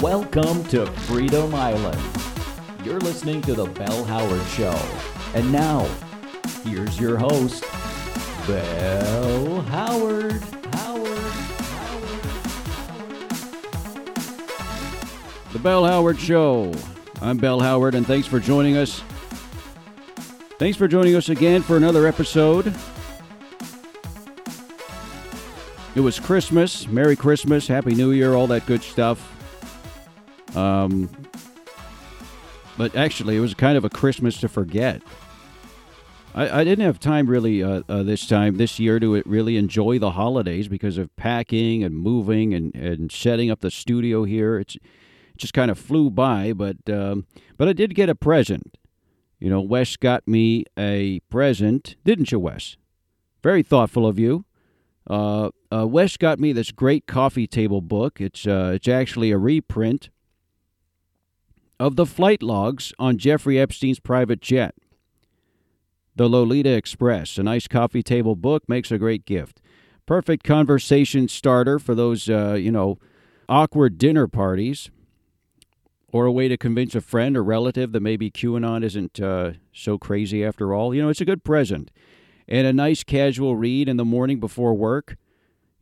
Welcome to Freedom Island. You're listening to The Bell Howard Show. And now, here's your host, Bell Howard. Howard. Howard. The Bell Howard Show. I'm Bell Howard, and thanks for joining us. Thanks for joining us again for another episode. It was Christmas. Merry Christmas. Happy New Year. All that good stuff. Um, but actually, it was kind of a Christmas to forget. I, I didn't have time really uh, uh, this time, this year, to really enjoy the holidays because of packing and moving and, and setting up the studio here. It's it just kind of flew by, but um, but I did get a present. You know, Wes got me a present, didn't you, Wes? Very thoughtful of you. Uh, uh, Wes got me this great coffee table book. It's uh, it's actually a reprint of the flight logs on Jeffrey Epstein's private jet. The Lolita Express, a nice coffee table book, makes a great gift. Perfect conversation starter for those, uh, you know, awkward dinner parties, or a way to convince a friend or relative that maybe QAnon isn't uh, so crazy after all. You know, it's a good present. And a nice casual read in the morning before work.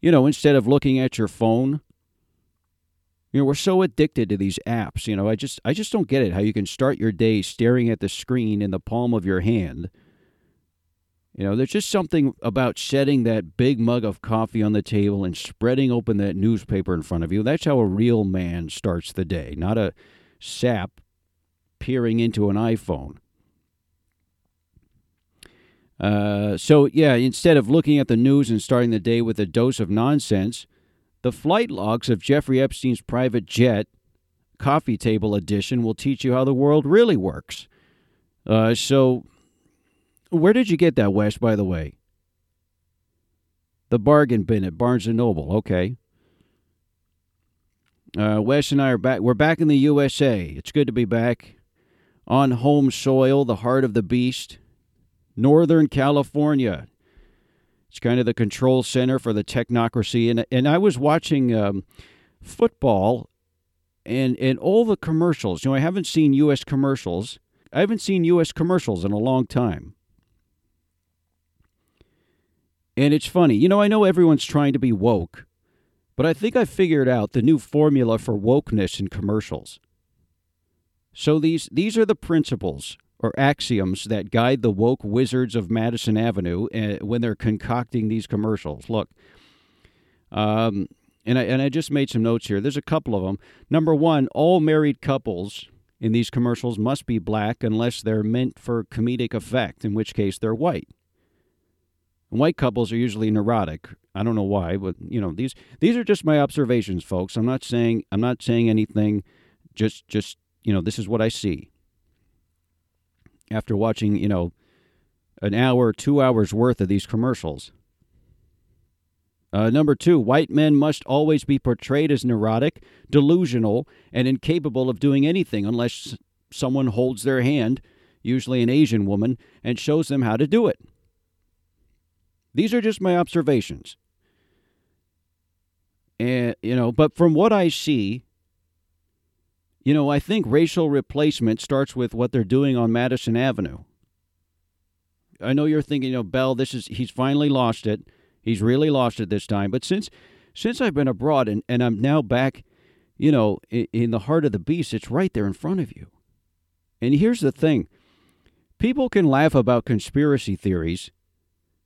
You know, instead of looking at your phone you know, we're so addicted to these apps. You know, I just I just don't get it how you can start your day staring at the screen in the palm of your hand. You know, there's just something about setting that big mug of coffee on the table and spreading open that newspaper in front of you. That's how a real man starts the day, not a sap peering into an iPhone. Uh, so, yeah, instead of looking at the news and starting the day with a dose of nonsense, the flight logs of Jeffrey Epstein's private jet, coffee table edition, will teach you how the world really works. Uh, so, where did you get that, Wes, by the way? The bargain bin at Barnes & Noble. Okay. Uh, Wes and I are back. We're back in the USA. It's good to be back on home soil, the heart of the beast, Northern California. It's kind of the control center for the technocracy. And, and I was watching um, football and, and all the commercials. You know, I haven't seen U.S. commercials. I haven't seen U.S. commercials in a long time. And it's funny. You know, I know everyone's trying to be woke, but I think I figured out the new formula for wokeness in commercials. So these these are the principles or axioms that guide the woke wizards of Madison Avenue uh, when they're concocting these commercials. Look, um, and I and I just made some notes here. There's a couple of them. Number one, all married couples in these commercials must be black unless they're meant for comedic effect, in which case they're white. White couples are usually neurotic. I don't know why, but you know these these are just my observations, folks. I'm not saying I'm not saying anything. Just just you know this is what I see after watching, you know, an hour, two hours worth of these commercials. Uh, number two, white men must always be portrayed as neurotic, delusional, and incapable of doing anything unless someone holds their hand, usually an Asian woman, and shows them how to do it. These are just my observations. And, you know, but from what I see, you know, I think racial replacement starts with what they're doing on Madison Avenue. I know you're thinking, you know, Bell, this is he's finally lost it. He's really lost it this time. But since since I've been abroad and, and I'm now back, you know, in, in the heart of the beast, it's right there in front of you. And here's the thing. People can laugh about conspiracy theories.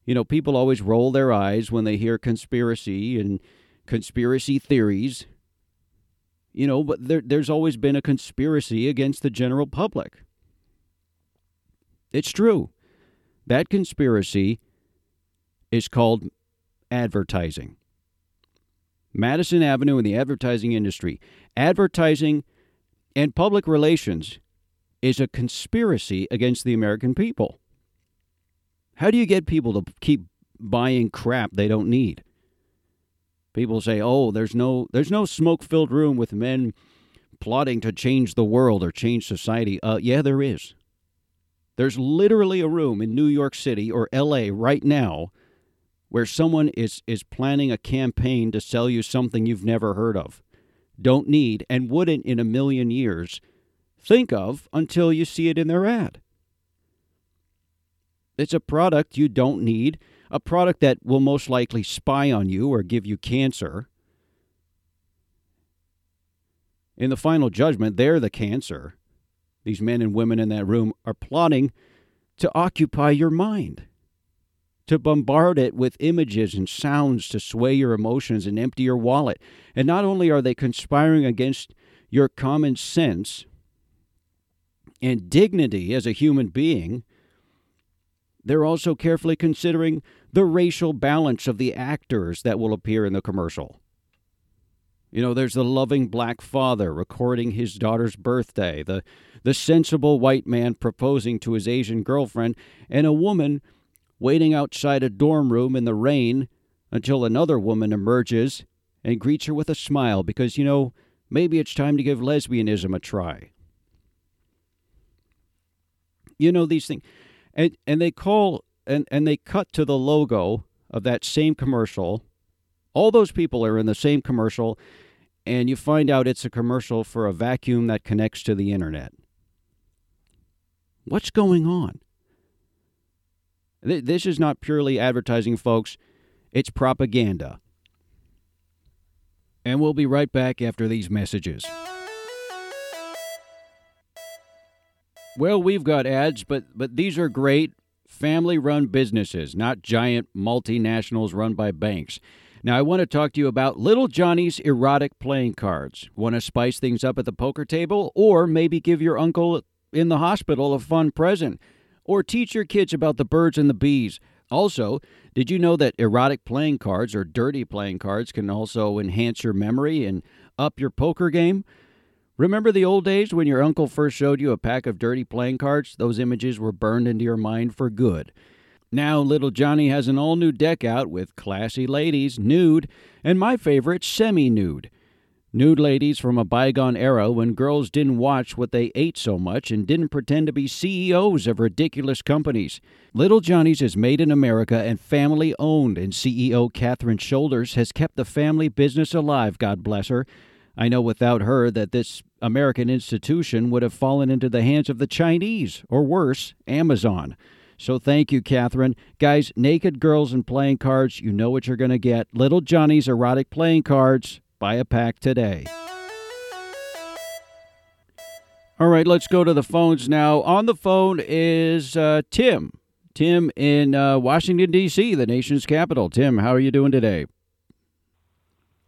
You know, people always roll their eyes when they hear conspiracy and conspiracy theories. You know, but there, there's always been a conspiracy against the general public. It's true. That conspiracy is called advertising. Madison Avenue and the advertising industry. Advertising and public relations is a conspiracy against the American people. How do you get people to keep buying crap they don't need? People say, "Oh, there's no there's no smoke-filled room with men plotting to change the world or change society." Uh, yeah, there is. There's literally a room in New York City or L.A. right now where someone is is planning a campaign to sell you something you've never heard of. don't need, and wouldn't in a million years think of until you see it in their ad. It's a product you don't need, a product that will most likely spy on you or give you cancer. In the final judgment, they're the cancer. These men and women in that room are plotting to occupy your mind, to bombard it with images and sounds to sway your emotions and empty your wallet. And not only are they conspiring against your common sense and dignity as a human being, they're also carefully considering the racial balance of the actors that will appear in the commercial. You know, there's the loving black father recording his daughter's birthday, the, the sensible white man proposing to his Asian girlfriend, and a woman waiting outside a dorm room in the rain until another woman emerges and greets her with a smile because, you know, maybe it's time to give lesbianism a try. You know, these things. And, and they call and, and they cut to the logo of that same commercial. All those people are in the same commercial, and you find out it's a commercial for a vacuum that connects to the internet. What's going on? This is not purely advertising, folks. It's propaganda. And we'll be right back after these messages. Well, we've got ads, but but these are great family-run businesses, not giant multinationals run by banks. Now, I want to talk to you about Little Johnny's erotic playing cards. Want to spice things up at the poker table? Or maybe give your uncle in the hospital a fun present? Or teach your kids about the birds and the bees? Also, did you know that erotic playing cards or dirty playing cards can also enhance your memory and up your poker game? Remember the old days when your uncle first showed you a pack of dirty playing cards? Those images were burned into your mind for good. Now, little Johnny has an all new deck out with classy ladies, nude, and my favorite, semi nude. Nude ladies from a bygone era when girls didn't watch what they ate so much and didn't pretend to be CEOs of ridiculous companies. Little Johnny's is made in America and family owned, and CEO Catherine Shoulders has kept the family business alive, God bless her. I know without her that this American institution would have fallen into the hands of the Chinese, or worse, Amazon. So thank you, Catherine. Guys, naked girls and playing cards, you know what you're going to get. Little Johnny's erotic playing cards. Buy a pack today. All right, let's go to the phones now. On the phone is uh, Tim. Tim in uh, Washington, D.C., the nation's capital. Tim, how are you doing today?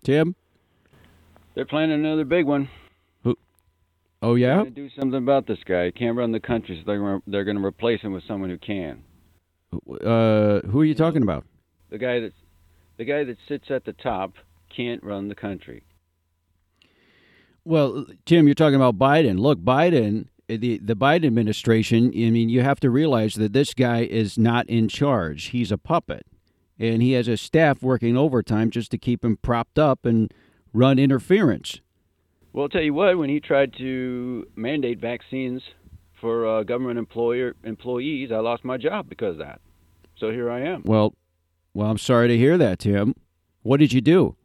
Tim? They're planning another big one. Who? Oh yeah. They're do something about this guy. He can't run the country, so they're gonna, they're going to replace him with someone who can. Uh, who are you talking about? The guy that the guy that sits at the top can't run the country. Well, Tim, you're talking about Biden. Look, Biden, the the Biden administration. I mean, you have to realize that this guy is not in charge. He's a puppet, and he has a staff working overtime just to keep him propped up and run interference. Well, I'll tell you what, when he tried to mandate vaccines for uh, government employer employees, I lost my job because of that. So here I am. Well, well, I'm sorry to hear that, Tim. What did you do?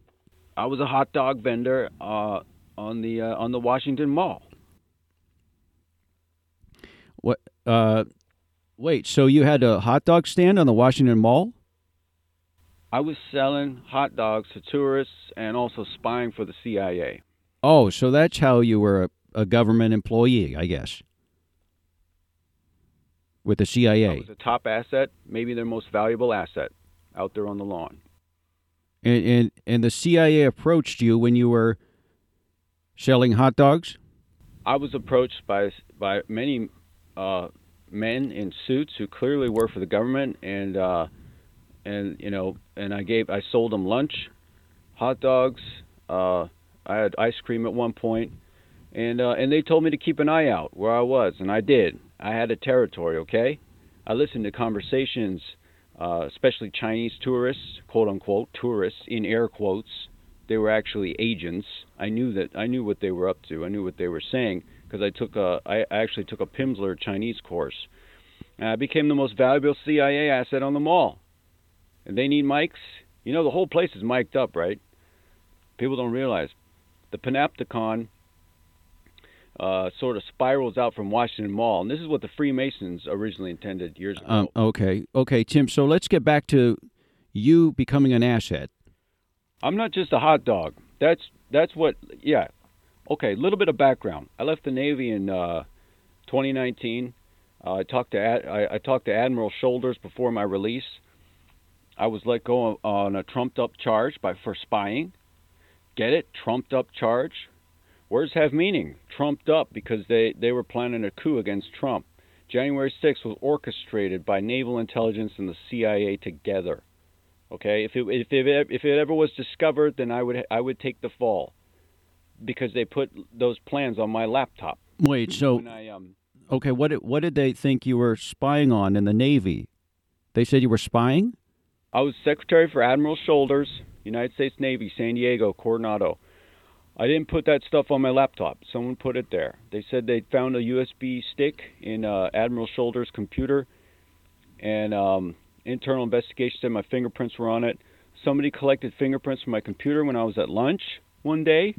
I was a hot dog vendor uh, on the uh, on the Washington Mall. What? Uh, wait. So you had a hot dog stand on the Washington Mall? I was selling hot dogs to tourists and also spying for the CIA. Oh, so that's how you were a, a government employee, I guess, with the CIA. I was a top asset, maybe their most valuable asset, out there on the lawn. And and, and the CIA approached you when you were selling hot dogs. I was approached by by many uh, men in suits who clearly work for the government, and uh, and you know, and I gave I sold them lunch, hot dogs. Uh, I had ice cream at one point, and uh, and they told me to keep an eye out where I was, and I did. I had a territory, okay. I listened to conversations, uh, especially Chinese tourists, quote unquote tourists in air quotes. They were actually agents. I knew that I knew what they were up to. I knew what they were saying because I took a I actually took a Pimsleur Chinese course. I became the most valuable CIA asset on the mall. And they need mics. You know the whole place is mic'd up, right? People don't realize the Panopticon uh, sort of spirals out from Washington Mall, and this is what the Freemasons originally intended years ago. Um, okay, okay, Tim. So let's get back to you becoming an asset. I'm not just a hot dog. That's that's what. Yeah. Okay. A little bit of background. I left the Navy in uh, 2019. Uh, I talked to Ad, I, I talked to Admiral Shoulders before my release. I was let go on a trumped up charge by for spying. Get it? Trumped up charge. Words have meaning. Trumped up because they, they were planning a coup against Trump. January 6th was orchestrated by naval intelligence and the CIA together. Okay, if it if it if it ever was discovered, then I would I would take the fall because they put those plans on my laptop. Wait, so I, um, okay, what what did they think you were spying on in the Navy? They said you were spying. I was secretary for Admiral Shoulders, United States Navy, San Diego, Coronado. I didn't put that stuff on my laptop. Someone put it there. They said they found a USB stick in uh, Admiral Shoulders' computer, and um, internal investigation said my fingerprints were on it. Somebody collected fingerprints from my computer when I was at lunch one day.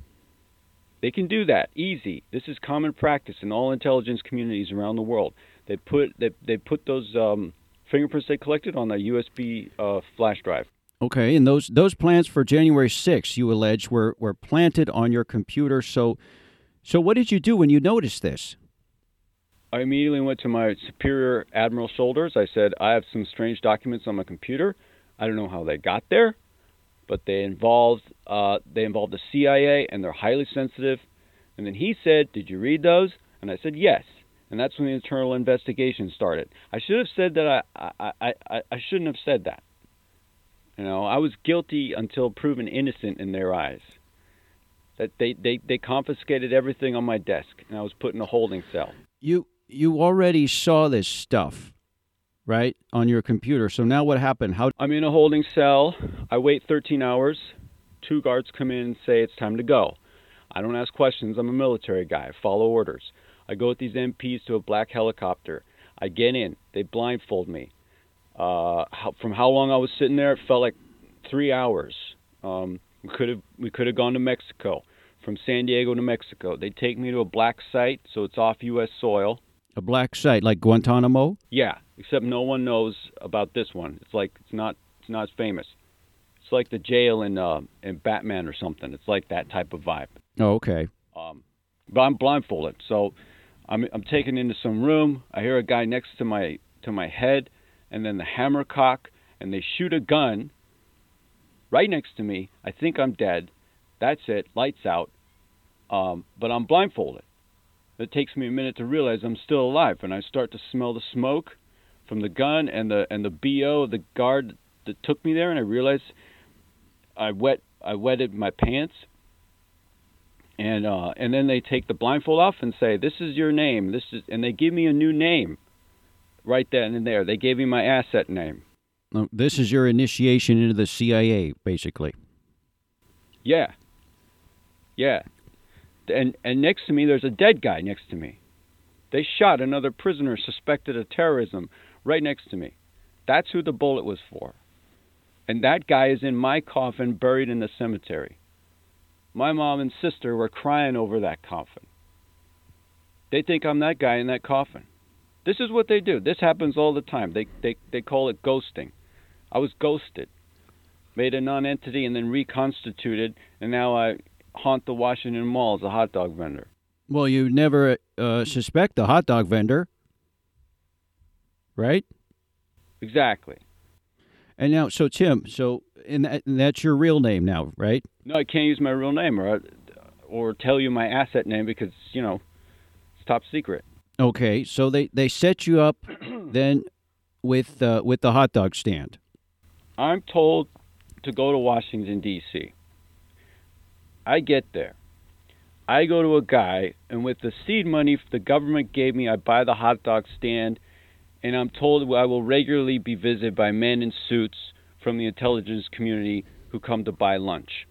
They can do that easy. This is common practice in all intelligence communities around the world. They put they they put those um, fingerprints they collected on a USB uh, flash drive. Okay, and those those plans for January 6th, you allege, were were planted on your computer. So, so what did you do when you noticed this? I immediately went to my superior Admiral Shoulders. I said, I have some strange documents on my computer. I don't know how they got there, but they involved uh, they involved the CIA and they're highly sensitive. And then he said, Did you read those? And I said, Yes. And that's when the internal investigation started. I should have said that I I, I, I, shouldn't have said that. You know, I was guilty until proven innocent in their eyes. That they, they, they confiscated everything on my desk and I was put in a holding cell. You you already saw this stuff, right, on your computer. So now what happened? How I'm in a holding cell. I wait 13 hours. Two guards come in and say it's time to go. I don't ask questions. I'm a military guy. I follow orders. I go with these MPs to a black helicopter. I get in. They blindfold me. Uh, how, from how long I was sitting there, it felt like three hours. Um, we could have we could have gone to Mexico, from San Diego to Mexico. They take me to a black site, so it's off U.S. soil. a black site like Guantanamo? Yeah, except no one knows about this one. It's like it's not it's not as famous. It's like the jail in uh, in Batman or something. It's like that type of vibe. Oh, okay. Um, but I'm blindfolded, so I'm I'm taken into some room. I hear a guy next to my to my head, and then the hammer cock, and they shoot a gun right next to me. I think I'm dead. That's it. Lights out. Um, but I'm blindfolded. It takes me a minute to realize I'm still alive, and I start to smell the smoke from the gun and the and the bo the guard that took me there, and I realize I wet I wetted my pants, and uh, and then they take the blindfold off and say, "This is your name. This is," and they give me a new name, right then and there. They gave me my asset name. This is your initiation into the CIA, basically. Yeah, yeah, and and next to me there's a dead guy next to me. They shot another prisoner suspected of terrorism right next to me. That's who the bullet was for. And that guy is in my coffin buried in the cemetery. My mom and sister were crying over that coffin. They think I'm that guy in that coffin. This is what they do. This happens all the time. They they they call it ghosting. I was ghosted. Made a non-entity and then reconstituted and now I haunt the Washington Mall as a hot dog vendor. Well, you never uh, suspect the hot dog vendor, right? Exactly. And now, so Tim, so and, that, and that's your real name now, right? No, I can't use my real name or or tell you my asset name because you know it's top secret. Okay, so they they set you up then with uh, with the hot dog stand. I'm told to go to Washington D.C. I get there. I go to a guy, and with the seed money the government gave me, I buy the hot dog stand, and I'm told I will regularly be visited by men in suits from the intelligence community who come to buy lunch,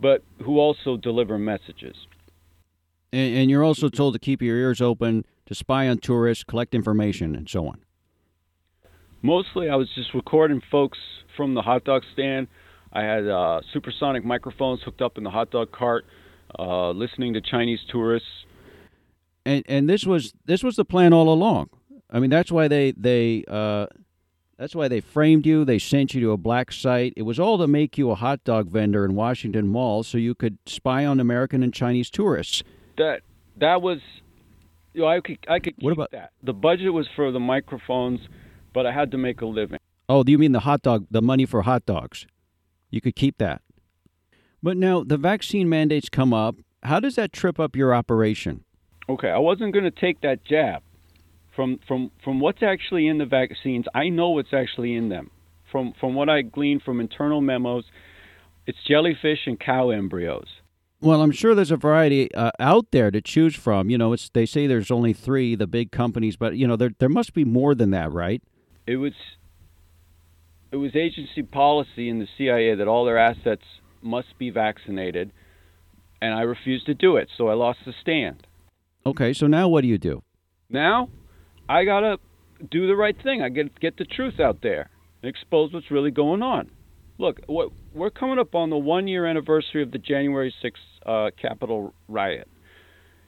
but who also deliver messages. And, and you're also told to keep your ears open to spy on tourists, collect information, and so on. Mostly, I was just recording folks from the hot dog stand. I had uh, supersonic microphones hooked up in the hot dog cart, uh, listening to Chinese tourists. And and this was this was the plan all along. I mean, that's why they they uh, that's why they framed you. They sent you to a black site. It was all to make you a hot dog vendor in Washington Mall, so you could spy on American and Chinese tourists. That that was, you know, I could I could What about- that. The budget was for the microphones, but I had to make a living. Oh, do you mean the hot dog, the money for hot dogs? You could keep that. But now the vaccine mandates come up. How does that trip up your operation? Okay, I wasn't going to take that jab. From from from what's actually in the vaccines, I know what's actually in them. From from what I gleaned from internal memos, it's jellyfish and cow embryos. Well, I'm sure there's a variety uh, out there to choose from. You know, it's they say there's only three, the big companies, but you know there there must be more than that, right? It was it was agency policy in the CIA that all their assets must be vaccinated, and I refused to do it, so I lost the stand. Okay, so now what do you do? Now, I gotta do the right thing. I get get the truth out there and expose what's really going on. Look, we're coming up on the one year anniversary of the January 6th uh, Capitol riot,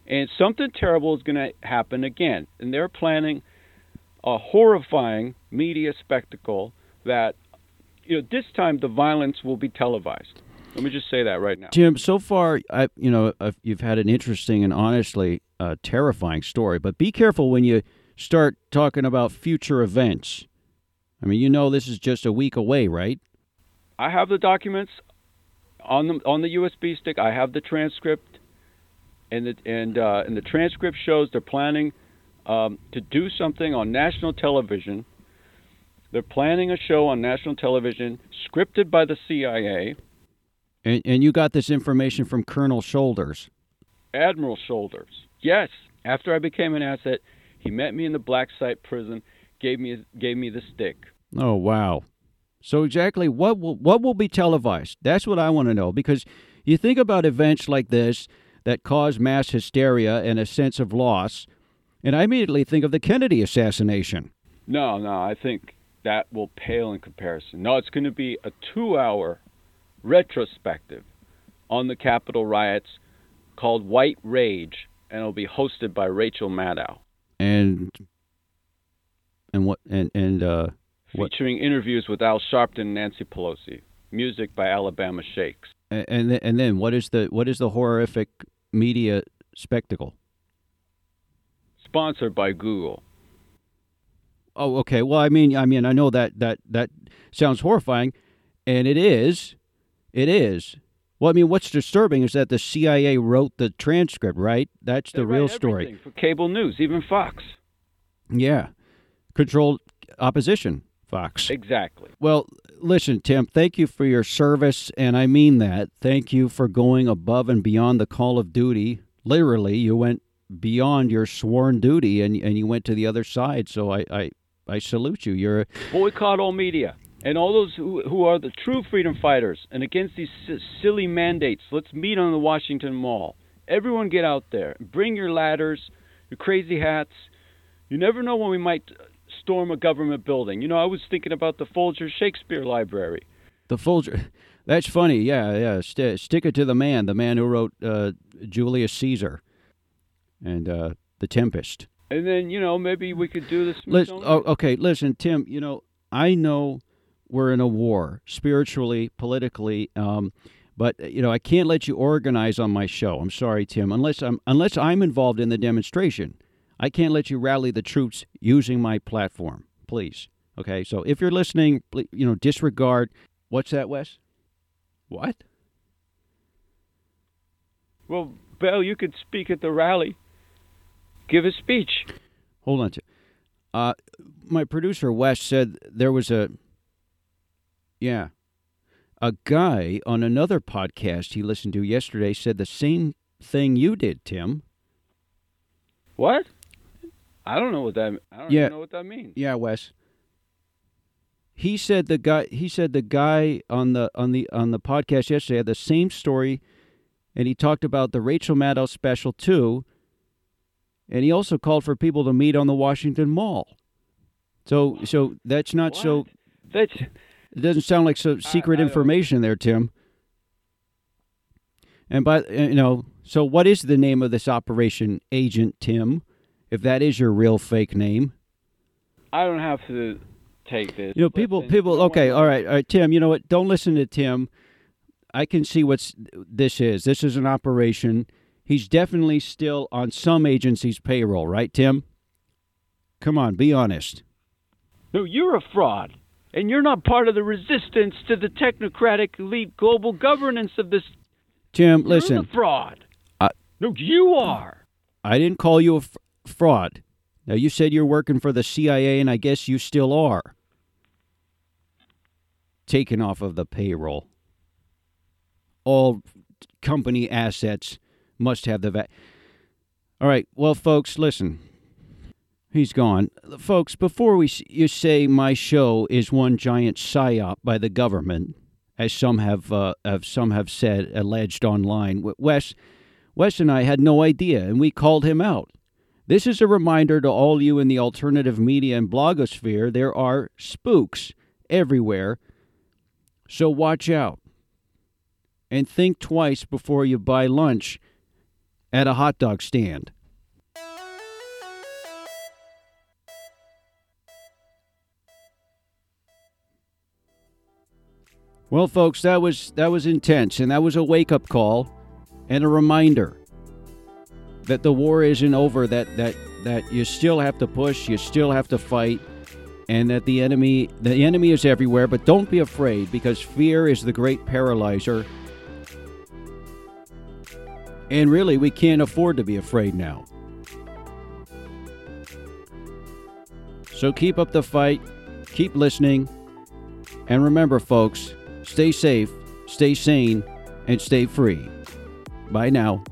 and something terrible is going to happen again. And they're planning a horrifying media spectacle that, you know, this time the violence will be televised. Let me just say that right now. Jim, so far, I you know uh, you've had an interesting and honestly uh, terrifying story, but be careful when you start talking about future events. I mean, you know this is just a week away, right? I have the documents on the on the USB stick. I have the transcript, and the and uh, and the transcript shows they're planning um, to do something on national television. They're planning a show on national television, scripted by the CIA, And and you got this information from Colonel Shoulders. Admiral Shoulders. Yes, after I became an asset, he met me in the black site prison, gave me gave me the stick. Oh wow! So exactly what will what will be televised? That's what I want to know because you think about events like this that cause mass hysteria and a sense of loss, and I immediately think of the Kennedy assassination. No, no, I think that will pale in comparison. No, it's going to be a two hour retrospective on the Capitol riots called White Rage, and it'll be hosted by Rachel Maddow, And and what and and uh, What- featuring interviews with Al Sharpton and Nancy Pelosi, music by Alabama Shakes. and and then, and then what is the what is the horrific media spectacle? Sponsored by Google. Oh, okay. Well, I mean, I mean, I know that that that sounds horrifying, and it is, it is. Well, I mean, what's disturbing is that the CIA wrote the transcript, right? That's the real story. For cable news, even Fox. Yeah, controlled opposition, Fox. Exactly. Well, listen, Tim. Thank you for your service, and I mean that. Thank you for going above and beyond the call of duty. Literally, you went beyond your sworn duty, and and you went to the other side. So I I, I salute you. You're a boycott all media and all those who, who are the true freedom fighters and against these s- silly mandates. Let's meet on the Washington Mall. Everyone get out there. Bring your ladders, your crazy hats. You never know when we might storm a government building. You know, I was thinking about the Folger Shakespeare Library. The Folger. That's funny. Yeah, yeah. St- stick it to the man, the man who wrote uh, Julius Caesar and uh, The Tempest. And then, you know, maybe we could do this. Listen, oh, okay, listen, Tim. You know, I know we're in a war, spiritually, politically, um, but you know, I can't let you organize on my show. I'm sorry, Tim, unless I'm unless I'm involved in the demonstration. I can't let you rally the troops using my platform, please. Okay, so if you're listening, you know, disregard. What's that, Wes? What? Well, Bell, you could speak at the rally. Give a speech. Hold on. To, uh, my producer Wes said there was a, yeah, a guy on another podcast he listened to yesterday said the same thing you did, Tim. What? I don't know what that. I don't Yeah. know what that means. Yeah, Wes. He said the guy. He said the guy on the on the on the podcast yesterday had the same story, and he talked about the Rachel Maddow special too. And he also called for people to meet on the Washington Mall. So so that's not so That's It doesn't sound like some secret I don't- information there, Tim. And by uh, you know, so what is the name of this operation, Agent Tim? If that is your real fake name, I don't have to take this. you know, people, people. Okay, all right, all right, Tim. You know what? Don't listen to Tim. I can see what's this is. This is an operation. He's definitely still on some agency's payroll, right, Tim? Come on, be honest. No, you're a fraud. And you're not part of the resistance to the technocratic elite global governance of this. Tim, You're listen. the fraud. I- no, you are. I didn't call you a f- fraud. Now you said you're working for the CIA, and I guess you still are. Taken off of the payroll. All company assets must have the va- All right, well, folks, listen. He's gone, folks. Before we you say my show is one giant psyop by the government, as some have, uh, have some have said, alleged online, Wes. Wes and I had no idea, and we called him out. This is a reminder to all you in the alternative media and blogosphere there are spooks everywhere, so watch out. And think twice before you buy lunch at a hot dog stand. Well, folks, that was that was intense, and that was a wake-up call and a reminder that the war isn't over that that that you still have to push you still have to fight and that the enemy the enemy is everywhere but don't be afraid because fear is the great paralyzer. And really we can't afford to be afraid now. So keep up the fight keep listening and remember folks stay safe stay sane and stay free. Bye now